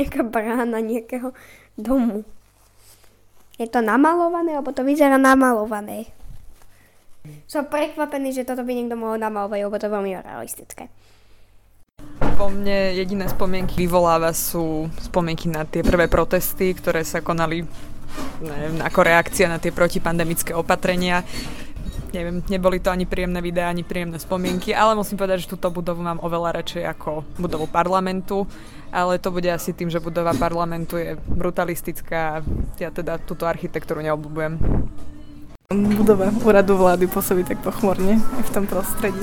nejaká brána nejakého domu. Je to namalované, alebo to vyzerá namalované. Som prekvapený, že toto by niekto mohol namalovať, lebo to je veľmi realistické. Vo mne jediné spomienky vyvoláva sú spomienky na tie prvé protesty, ktoré sa konali neviem, ako reakcia na tie protipandemické opatrenia. Neviem, neboli to ani príjemné videá, ani príjemné spomienky, ale musím povedať, že túto budovu mám oveľa radšej ako budovu parlamentu, ale to bude asi tým, že budova parlamentu je brutalistická a ja teda túto architektúru neobľúbujem. Budova úradu vlády pôsobí tak pochmurne v tom prostredí.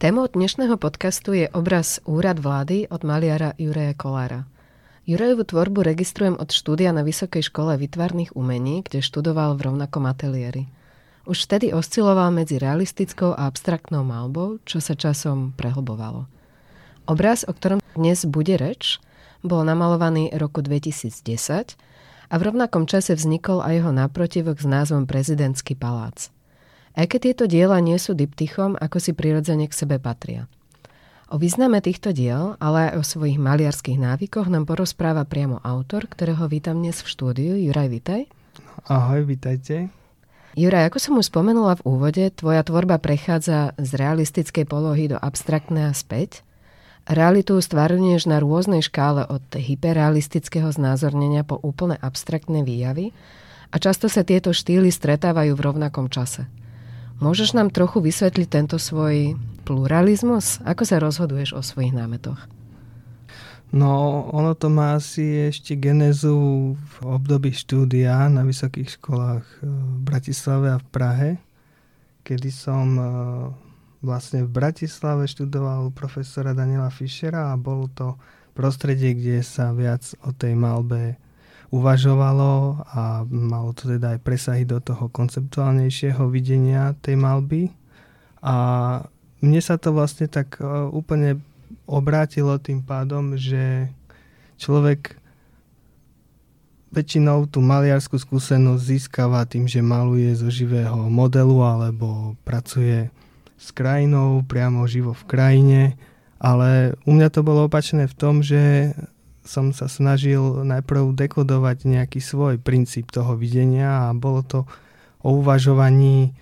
Témou dnešného podcastu je obraz Úrad vlády od maliara Jureja Kolára. Jurejovú tvorbu registrujem od štúdia na Vysokej škole vytvarných umení, kde študoval v rovnakom ateliéri. Už vtedy osciloval medzi realistickou a abstraktnou malbou, čo sa časom prehlbovalo. Obraz, o ktorom dnes bude reč, bol namalovaný roku 2010 a v rovnakom čase vznikol aj jeho náprotivok s názvom Prezidentský palác – aj keď tieto diela nie sú diptychom, ako si prirodzene k sebe patria. O význame týchto diel, ale aj o svojich maliarských návykoch nám porozpráva priamo autor, ktorého vítam dnes v štúdiu. Juraj, vitaj. Ahoj, vítajte. Juraj, ako som už spomenula v úvode, tvoja tvorba prechádza z realistickej polohy do abstraktnej a späť. Realitu stvárňuješ na rôznej škále od hyperrealistického znázornenia po úplne abstraktné výjavy a často sa tieto štýly stretávajú v rovnakom čase. Môžeš nám trochu vysvetliť tento svoj pluralizmus? Ako sa rozhoduješ o svojich námetoch? No, ono to má asi ešte genezu v období štúdia na vysokých školách eh, v Bratislave a v Prahe, kedy som eh, vlastne v Bratislave študoval profesora Daniela Fischera a bolo to prostredie, kde sa viac o tej malbe uvažovalo a malo to teda aj presahy do toho konceptuálnejšieho videnia tej malby. A mne sa to vlastne tak e, úplne obrátilo tým pádom, že človek väčšinou tú maliarskú skúsenosť získava tým, že maluje zo živého modelu alebo pracuje s krajinou priamo živo v krajine, ale u mňa to bolo opačné v tom, že som sa snažil najprv dekodovať nejaký svoj princíp toho videnia a bolo to o uvažovaní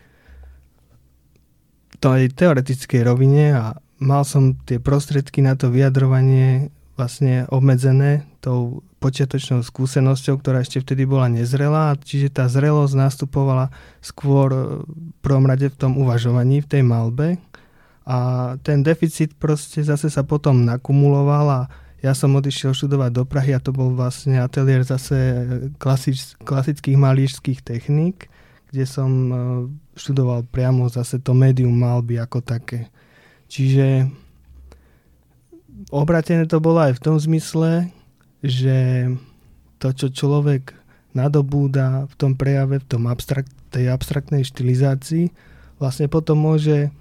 tej teoretickej rovine a mal som tie prostriedky na to vyjadrovanie vlastne obmedzené tou počiatočnou skúsenosťou, ktorá ešte vtedy bola nezrelá, čiže tá zrelosť nastupovala skôr v prvom rade v tom uvažovaní, v tej malbe. A ten deficit proste zase sa potom nakumuloval a ja som odišiel študovať do Prahy a to bol vlastne ateliér zase klasič, klasických malířských techník, kde som e, študoval priamo zase to médium malby ako také. Čiže obratené to bolo aj v tom zmysle, že to, čo človek nadobúda v tom prejave, v tom abstrakt, tej abstraktnej štilizácii, vlastne potom môže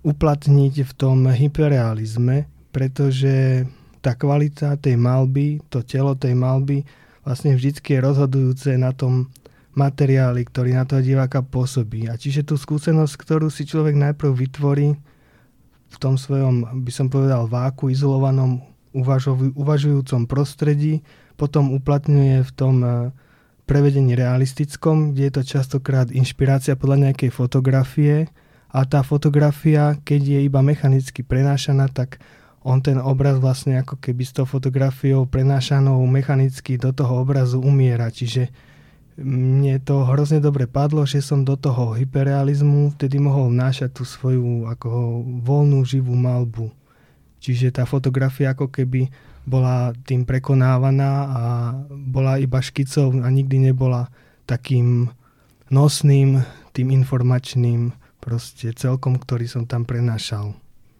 uplatniť v tom hyperrealizme, pretože tá kvalita tej malby, to telo tej malby vlastne vždycky je rozhodujúce na tom materiáli, ktorý na toho diváka pôsobí. A čiže tú skúsenosť, ktorú si človek najprv vytvorí v tom svojom, by som povedal, váku, izolovanom, uvažujúcom prostredí, potom uplatňuje v tom eh, prevedení realistickom, kde je to častokrát inšpirácia podľa nejakej fotografie a tá fotografia, keď je iba mechanicky prenášaná, tak on ten obraz vlastne ako keby s tou fotografiou prenášanou mechanicky do toho obrazu umiera. Čiže mne to hrozne dobre padlo, že som do toho hyperrealizmu vtedy mohol vnášať tú svoju ako voľnú živú malbu. Čiže tá fotografia ako keby bola tým prekonávaná a bola iba škicou a nikdy nebola takým nosným, tým informačným proste celkom, ktorý som tam prenášal.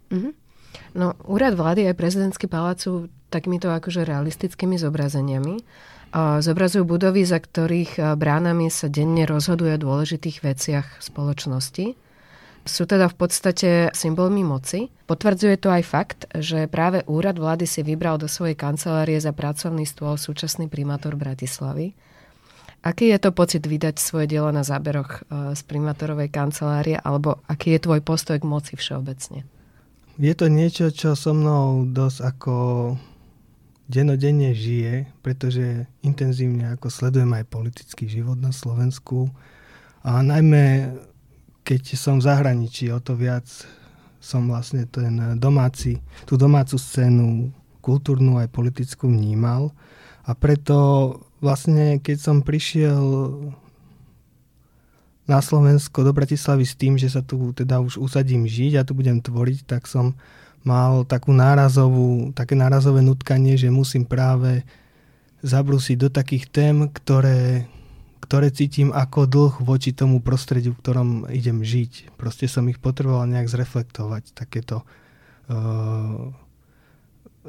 Mm-hmm. No, úrad vlády aj prezidentský palác sú takýmito akože realistickými zobrazeniami. Zobrazujú budovy, za ktorých bránami sa denne rozhoduje o dôležitých veciach spoločnosti. Sú teda v podstate symbolmi moci. Potvrdzuje to aj fakt, že práve úrad vlády si vybral do svojej kancelárie za pracovný stôl súčasný primátor Bratislavy. Aký je to pocit vydať svoje dielo na záberoch z primátorovej kancelárie, alebo aký je tvoj postoj k moci všeobecne? Je to niečo, čo so mnou dosť ako denodenne žije, pretože intenzívne ako sledujem aj politický život na Slovensku. A najmä keď som v zahraničí, o to viac som vlastne ten domáci, tú domácu scénu kultúrnu aj politickú vnímal. A preto vlastne keď som prišiel na Slovensko do Bratislavy s tým, že sa tu teda už usadím žiť a tu budem tvoriť, tak som mal takú nárazovú, také nárazové nutkanie, že musím práve zabrúsiť do takých tém, ktoré, ktoré cítim ako dlh voči tomu prostrediu, v ktorom idem žiť. Proste som ich potreboval nejak zreflektovať, takéto uh,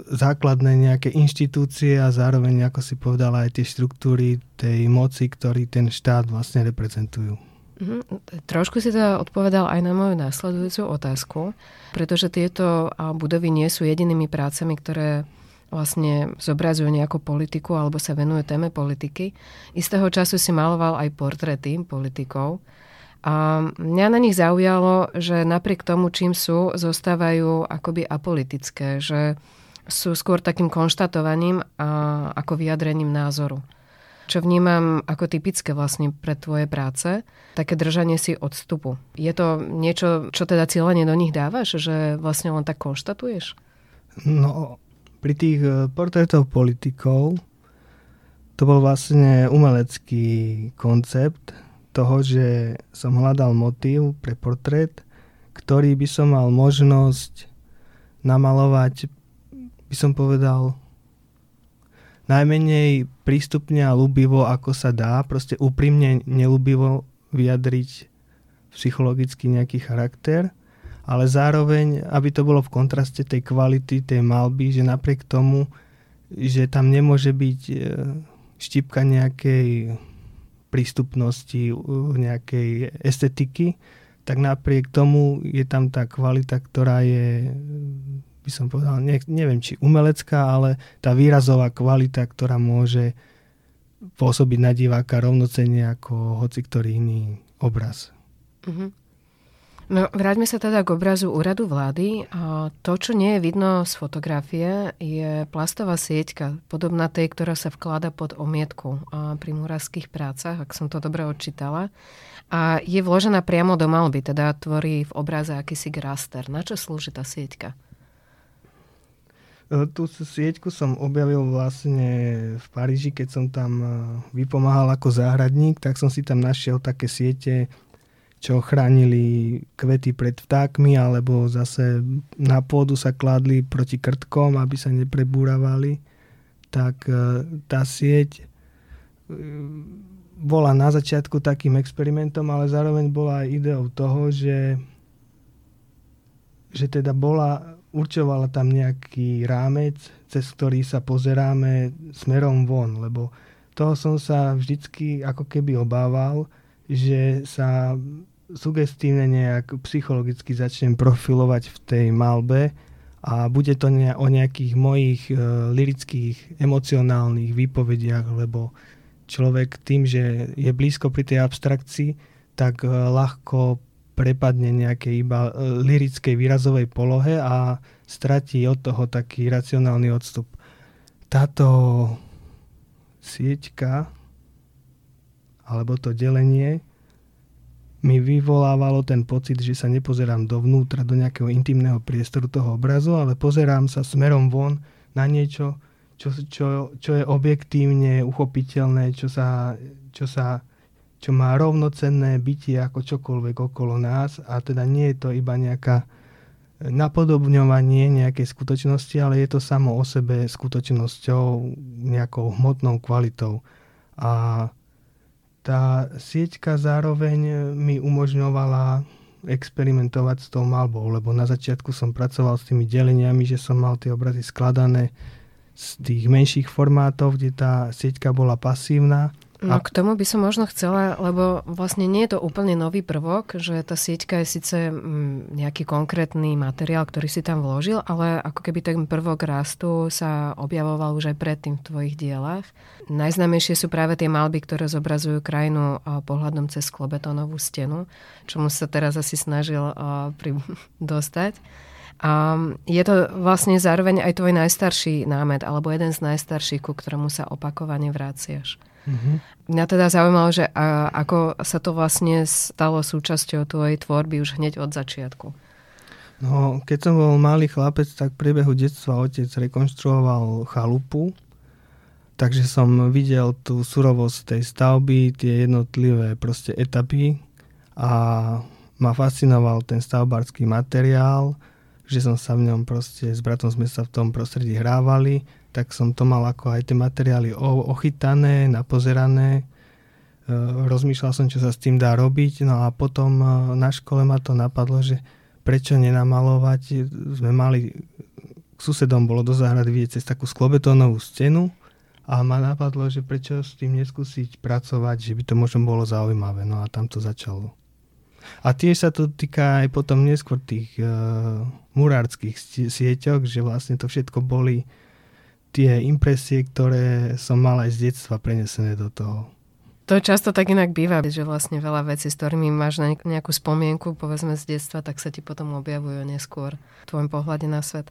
základné nejaké inštitúcie a zároveň, ako si povedala, aj tie štruktúry tej moci, ktorý ten štát vlastne reprezentujú. Mm-hmm. Trošku si teda odpovedal aj na moju následujúcu otázku, pretože tieto budovy nie sú jedinými prácami, ktoré vlastne zobrazujú nejakú politiku alebo sa venujú téme politiky. Istého času si maloval aj portréty politikov. A mňa na nich zaujalo, že napriek tomu, čím sú, zostávajú akoby apolitické, že sú skôr takým konštatovaním a ako vyjadrením názoru. Čo vnímam ako typické vlastne pre tvoje práce, také držanie si odstupu. Je to niečo, čo teda cieľene do nich dávaš, že vlastne len tak konštatuješ? No, pri tých e, portrétov politikov to bol vlastne umelecký koncept toho, že som hľadal motív pre portrét, ktorý by som mal možnosť namalovať by som povedal, najmenej prístupne a ľúbivo, ako sa dá, proste úprimne nelúbivo vyjadriť psychologicky nejaký charakter, ale zároveň, aby to bolo v kontraste tej kvality tej malby, že napriek tomu, že tam nemôže byť e, štipka nejakej prístupnosti, nejakej estetiky, tak napriek tomu je tam tá kvalita, ktorá je by som povedal, ne, neviem či umelecká, ale tá výrazová kvalita, ktorá môže pôsobiť na diváka rovnocenne ako hoci ktorý iný obraz. Mm-hmm. No, vráťme sa teda k obrazu úradu vlády. To, čo nie je vidno z fotografie, je plastová sieťka, podobná tej, ktorá sa vklada pod omietku pri múravských prácach, ak som to dobre odčítala. A je vložená priamo do malby, teda tvorí v obraze akýsi graster. Na čo slúži tá sieťka? E, tú sieťku som objavil vlastne v Paríži, keď som tam e, vypomáhal ako záhradník, tak som si tam našiel také siete, čo chránili kvety pred vtákmi, alebo zase na pôdu sa kladli proti krtkom, aby sa neprebúravali. Tak e, tá sieť bola na začiatku takým experimentom, ale zároveň bola aj ideou toho, že, že teda bola určovala tam nejaký rámec, cez ktorý sa pozeráme smerom von, lebo toho som sa vždycky ako keby obával, že sa sugestívne nejak psychologicky začnem profilovať v tej malbe a bude to ne- o nejakých mojich e, lirických, emocionálnych výpovediach, lebo človek tým, že je blízko pri tej abstrakcii, tak e, ľahko prepadne nejakej iba e, lirickej výrazovej polohe a stratí od toho taký racionálny odstup. Táto sieťka alebo to delenie mi vyvolávalo ten pocit, že sa nepozerám dovnútra, do nejakého intimného priestoru toho obrazu, ale pozerám sa smerom von na niečo, čo, čo, čo je objektívne uchopiteľné, čo sa, čo sa čo má rovnocenné bytie ako čokoľvek okolo nás a teda nie je to iba nejaká napodobňovanie nejakej skutočnosti, ale je to samo o sebe skutočnosťou, nejakou hmotnou kvalitou. A tá sieťka zároveň mi umožňovala experimentovať s tou malbou, lebo na začiatku som pracoval s tými deleniami, že som mal tie obrazy skladané z tých menších formátov, kde tá sieťka bola pasívna No k tomu by som možno chcela, lebo vlastne nie je to úplne nový prvok, že tá sieťka je síce mm, nejaký konkrétny materiál, ktorý si tam vložil, ale ako keby ten prvok rastu sa objavoval už aj predtým v tvojich dielach. Najznámejšie sú práve tie malby, ktoré zobrazujú krajinu pohľadom cez klobetónovú stenu, čomu sa teraz asi snažil pri... dostať. A je to vlastne zároveň aj tvoj najstarší námet, alebo jeden z najstarších, ku ktorému sa opakovane vraciaš. Mm-hmm. Mňa teda zaujímalo, že a, ako sa to vlastne stalo súčasťou tvojej tvorby už hneď od začiatku. No, keď som bol malý chlapec, tak v priebehu detstva otec rekonštruoval chalupu, takže som videl tú surovosť tej stavby, tie jednotlivé proste etapy a ma fascinoval ten stavbarský materiál, že som sa v ňom proste, s bratom sme sa v tom prostredí hrávali tak som to mal ako aj tie materiály ochytané, napozerané. E, rozmýšľal som, čo sa s tým dá robiť. No a potom e, na škole ma to napadlo, že prečo nenamalovať. Sme mali, k susedom bolo do záhrady vidieť cez takú sklobetónovú stenu a ma napadlo, že prečo s tým neskúsiť pracovať, že by to možno bolo zaujímavé. No a tam to začalo. A tiež sa to týka aj potom neskôr tých uh, murárských sieťok, že vlastne to všetko boli tie impresie, ktoré som mal aj z detstva prenesené do toho. To často tak inak býva, že vlastne veľa vecí, s ktorými máš nejakú spomienku, povedzme z detstva, tak sa ti potom objavujú neskôr v tvojom pohľade na svet.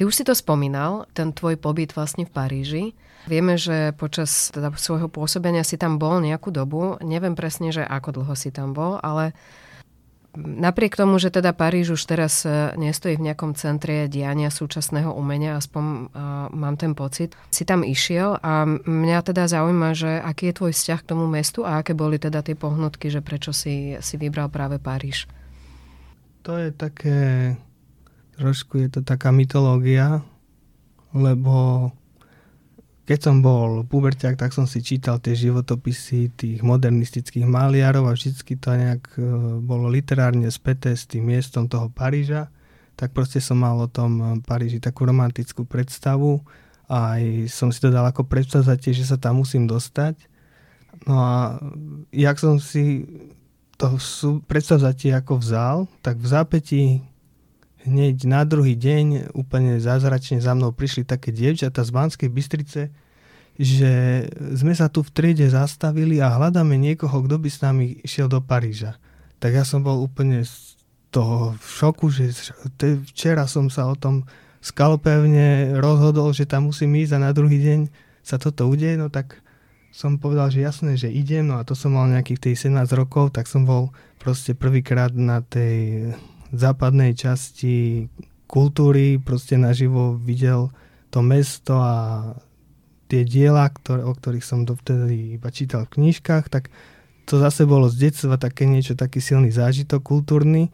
Ty už si to spomínal, ten tvoj pobyt vlastne v Paríži. Vieme, že počas teda svojho pôsobenia si tam bol nejakú dobu. Neviem presne, že ako dlho si tam bol, ale Napriek tomu, že teda Paríž už teraz e, nestojí v nejakom centre diania súčasného umenia, aspoň uh, mám ten pocit, si tam išiel a mňa teda zaujíma, že aký je tvoj vzťah k tomu mestu a aké boli teda tie pohnutky, že prečo si, si vybral práve Paríž. To je také, trošku je to taká mytológia, lebo keď som bol puberťák, tak som si čítal tie životopisy tých modernistických maliarov a vždycky to nejak e, bolo literárne späté s tým miestom toho Paríža. Tak proste som mal o tom e, Paríži takú romantickú predstavu a aj som si to dal ako predstavzatie, že sa tam musím dostať. No a jak som si to predstavzatie ako vzal, tak v zápätí hneď na druhý deň úplne zázračne za mnou prišli také dievčatá z Banskej Bystrice, že sme sa tu v triede zastavili a hľadáme niekoho, kto by s nami išiel do Paríža. Tak ja som bol úplne z toho v šoku, že včera som sa o tom skalpevne rozhodol, že tam musím ísť a na druhý deň sa toto udeje, no tak som povedal, že jasné, že idem, no a to som mal nejakých tých 17 rokov, tak som bol proste prvýkrát na tej západnej časti kultúry proste naživo videl to mesto a tie diela, ktoré, o ktorých som dovtedy iba čítal v knižkách, tak to zase bolo z detstva také niečo, taký silný zážitok kultúrny.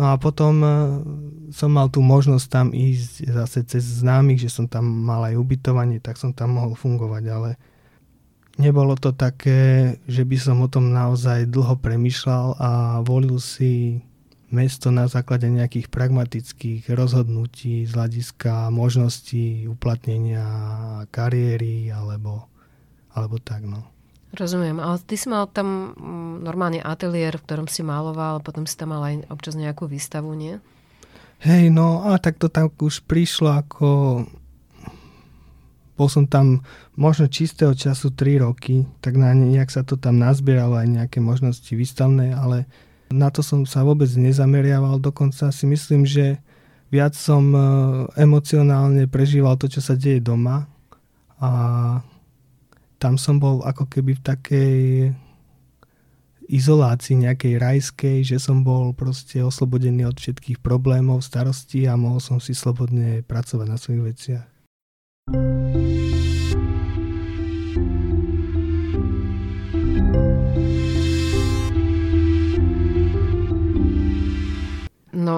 No a potom uh, som mal tú možnosť tam ísť zase cez známych, že som tam mal aj ubytovanie, tak som tam mohol fungovať, ale nebolo to také, že by som o tom naozaj dlho premyšľal a volil si mesto na základe nejakých pragmatických rozhodnutí z hľadiska možností uplatnenia kariéry alebo, alebo tak. No. Rozumiem, ale ty si mal tam mm, normálne ateliér, v ktorom si maloval, potom si tam mal aj občas nejakú výstavu, nie? Hej, no a tak to tam už prišlo ako... Bol som tam možno čistého času 3 roky, tak na nejak sa to tam nazbieralo aj nejaké možnosti výstavné, ale na to som sa vôbec nezameriaval, dokonca si myslím, že viac som e, emocionálne prežíval to, čo sa deje doma a tam som bol ako keby v takej izolácii nejakej rajskej, že som bol proste oslobodený od všetkých problémov, starostí a mohol som si slobodne pracovať na svojich veciach.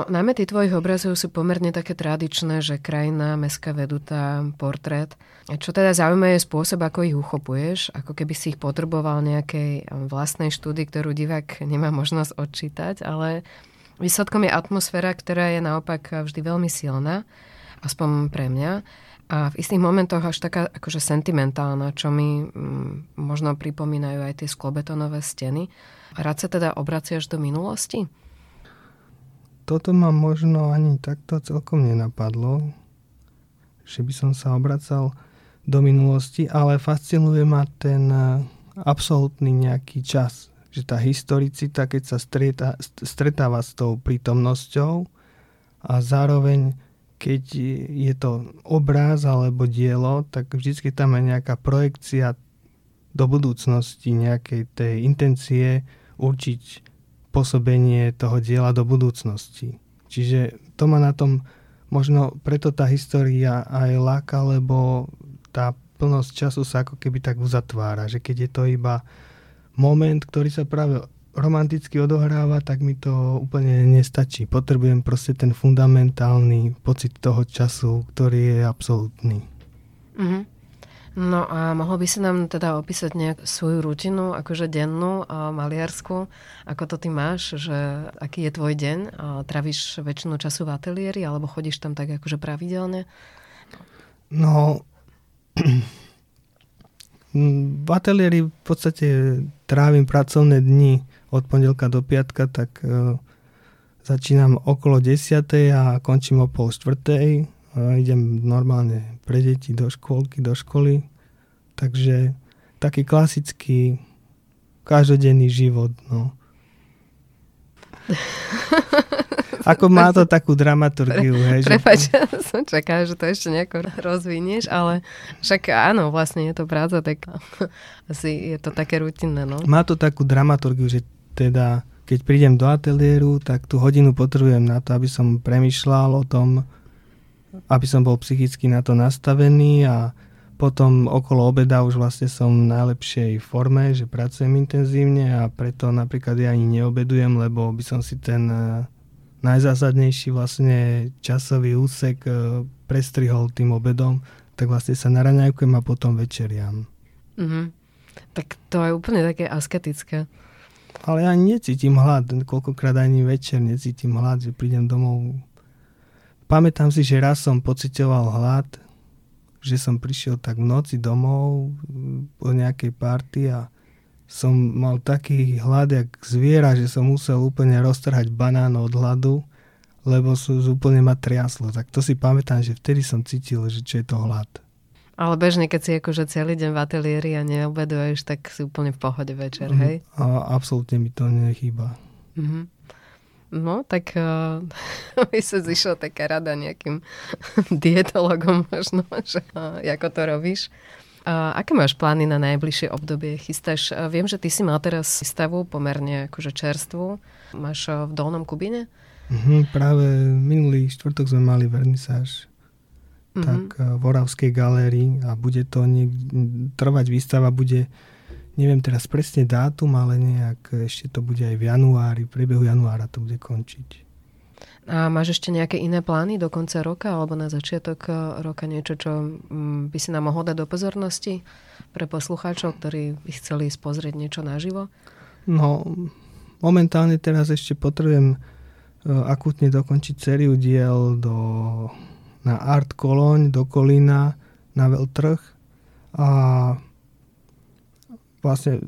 No, námety tvojich obrazov sú pomerne také tradičné, že krajina, mestská vedutá, portrét. Čo teda zaujíma je spôsob, ako ich uchopuješ, ako keby si ich potreboval nejakej vlastnej štúdii, ktorú divák nemá možnosť odčítať, ale Výsledkom je atmosféra, ktorá je naopak vždy veľmi silná, aspoň pre mňa. A v istých momentoch až taká akože sentimentálna, čo mi mm, možno pripomínajú aj tie sklobetonové steny. Rád sa teda obraciaš do minulosti? Toto ma možno ani takto celkom nenapadlo, že by som sa obracal do minulosti, ale fascinuje ma ten eh, absolútny nejaký čas. Že tá historicita, keď sa strieta, stretáva s tou prítomnosťou a zároveň keď je to obraz alebo dielo, tak vždy tam je nejaká projekcia do budúcnosti, nejakej tej intencie určiť pôsobenie toho diela do budúcnosti. Čiže to ma na tom možno preto tá história aj láka, lebo tá plnosť času sa ako keby tak uzatvára, že keď je to iba moment, ktorý sa práve romanticky odohráva, tak mi to úplne nestačí. Potrebujem proste ten fundamentálny pocit toho času, ktorý je absolútny. Mm-hmm. No a mohol by si nám teda opísať nejak svoju rutinu, akože dennú a maliarsku, ako to ty máš, že aký je tvoj deň a travíš väčšinu času v ateliéri alebo chodíš tam tak akože pravidelne? No, v ateliéri v podstate trávim pracovné dni od pondelka do piatka, tak uh, začínam okolo 10. a končím o pol štvrtej. Uh, idem normálne pre deti do škôlky, do školy. Takže taký klasický každodenný život. No. Ako má to takú dramaturgiu. Pre, hej, prepač, že... som čakala, že to ešte nejako rozvinieš, ale však áno, vlastne je to práca, tak asi je to také rutinné. No. Má to takú dramaturgiu, že teda keď prídem do ateliéru, tak tú hodinu potrebujem na to, aby som premyšľal o tom, aby som bol psychicky na to nastavený a potom okolo obeda už vlastne som v najlepšej forme, že pracujem intenzívne a preto napríklad ja ani neobedujem, lebo by som si ten eh, najzásadnejší vlastne časový úsek eh, prestrihol tým obedom, tak vlastne sa naraňajkujem a potom večeriam. Mm-hmm. Tak to je úplne také asketické ale ja necítim hlad, koľkokrát ani večer necítim hlad, že prídem domov. Pamätám si, že raz som pocitoval hlad, že som prišiel tak v noci domov po nejakej party a som mal taký hlad jak zviera, že som musel úplne roztrhať banán od hladu, lebo som úplne ma triaslo. Tak to si pamätám, že vtedy som cítil, že čo je to hlad. Ale bežne, keď si akože celý deň v ateliéri a neobeduješ, tak si úplne v pohode večer, mm, hej? A absolútne mi to nechýba. Mm-hmm. No, tak uh, by sa zišla taká rada nejakým dietologom možno, že uh, ako to robíš. Uh, aké máš plány na najbližšie obdobie? Chystáš, uh, viem, že ty si mal teraz stavu pomerne akože čerstvú. Máš uh, v Dolnom Kubine? Mm-hmm, práve minulý štvrtok sme mali vernisáž mm-hmm. tak eh, v Oravskej galérii a bude to niek- trvať výstava, bude neviem teraz presne dátum, ale nejak ešte to bude aj v januári, v priebehu januára to bude končiť. A máš ešte nejaké iné plány do konca roka alebo na začiatok eh, roka niečo, čo mm, by si nám mohol dať do pozornosti pre poslucháčov, ktorí by chceli ísť pozrieť niečo naživo? No, momentálne teraz ešte potrebujem uh, akútne dokončiť sériu diel do na Art Koloň do Kolína na veľtrh a vlastne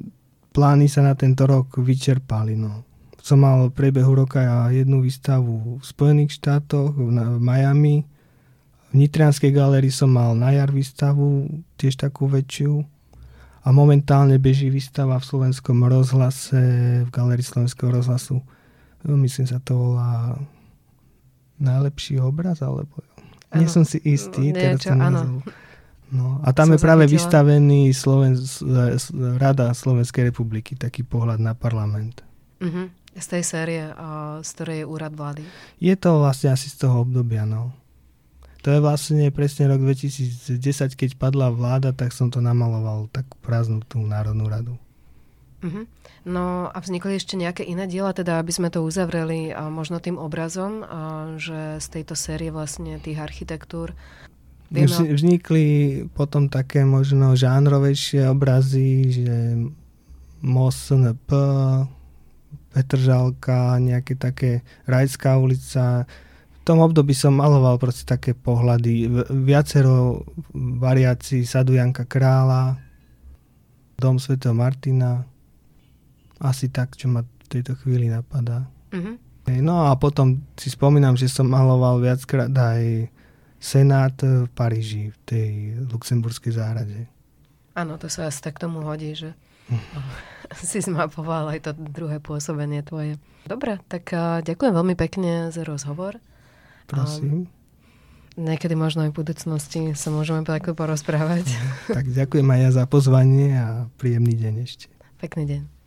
plány sa na tento rok vyčerpali. No. Som mal v priebehu roka jednu výstavu v Spojených štátoch, v, Miami. V Nitrianskej galérii som mal na jar výstavu, tiež takú väčšiu. A momentálne beží výstava v slovenskom rozhlase, v galérii slovenského rozhlasu. Myslím sa to volá najlepší obraz, alebo nie som si istý, no, teraz ten názov. No, a tam je práve zachytila. vystavený Sloven, Rada Slovenskej republiky, taký pohľad na parlament. Uh-huh. Z tej série, z ktorej je úrad vlády. Je to vlastne asi z toho obdobia, no. To je vlastne presne rok 2010, keď padla vláda, tak som to namaloval, takú prázdnu tú Národnú radu. Uh-huh. No a vznikli ešte nejaké iné diela, teda aby sme to uzavreli a možno tým obrazom, a že z tejto série vlastne tých architektúr Vieme... Vznikli potom také možno žánrovejšie obrazy, že MOSNP, Petržalka, nejaké také Rajská ulica. V tom období som maloval proste také pohľady. Viacero variácií Sadu Janka Krála, Dom Sv. Martina. Asi tak, čo ma v tejto chvíli napadá. Mm-hmm. No a potom si spomínam, že som maloval viackrát aj Senát v Paríži, v tej luxemburskej záhrade. Áno, to sa asi tak tomu hodí, že si zmapoval aj to druhé pôsobenie tvoje. Dobre, tak ďakujem veľmi pekne za rozhovor. Prosím. Niekedy možno aj v budúcnosti sa môžeme takto porozprávať. tak ďakujem aj ja za pozvanie a príjemný deň ešte. Pekný deň.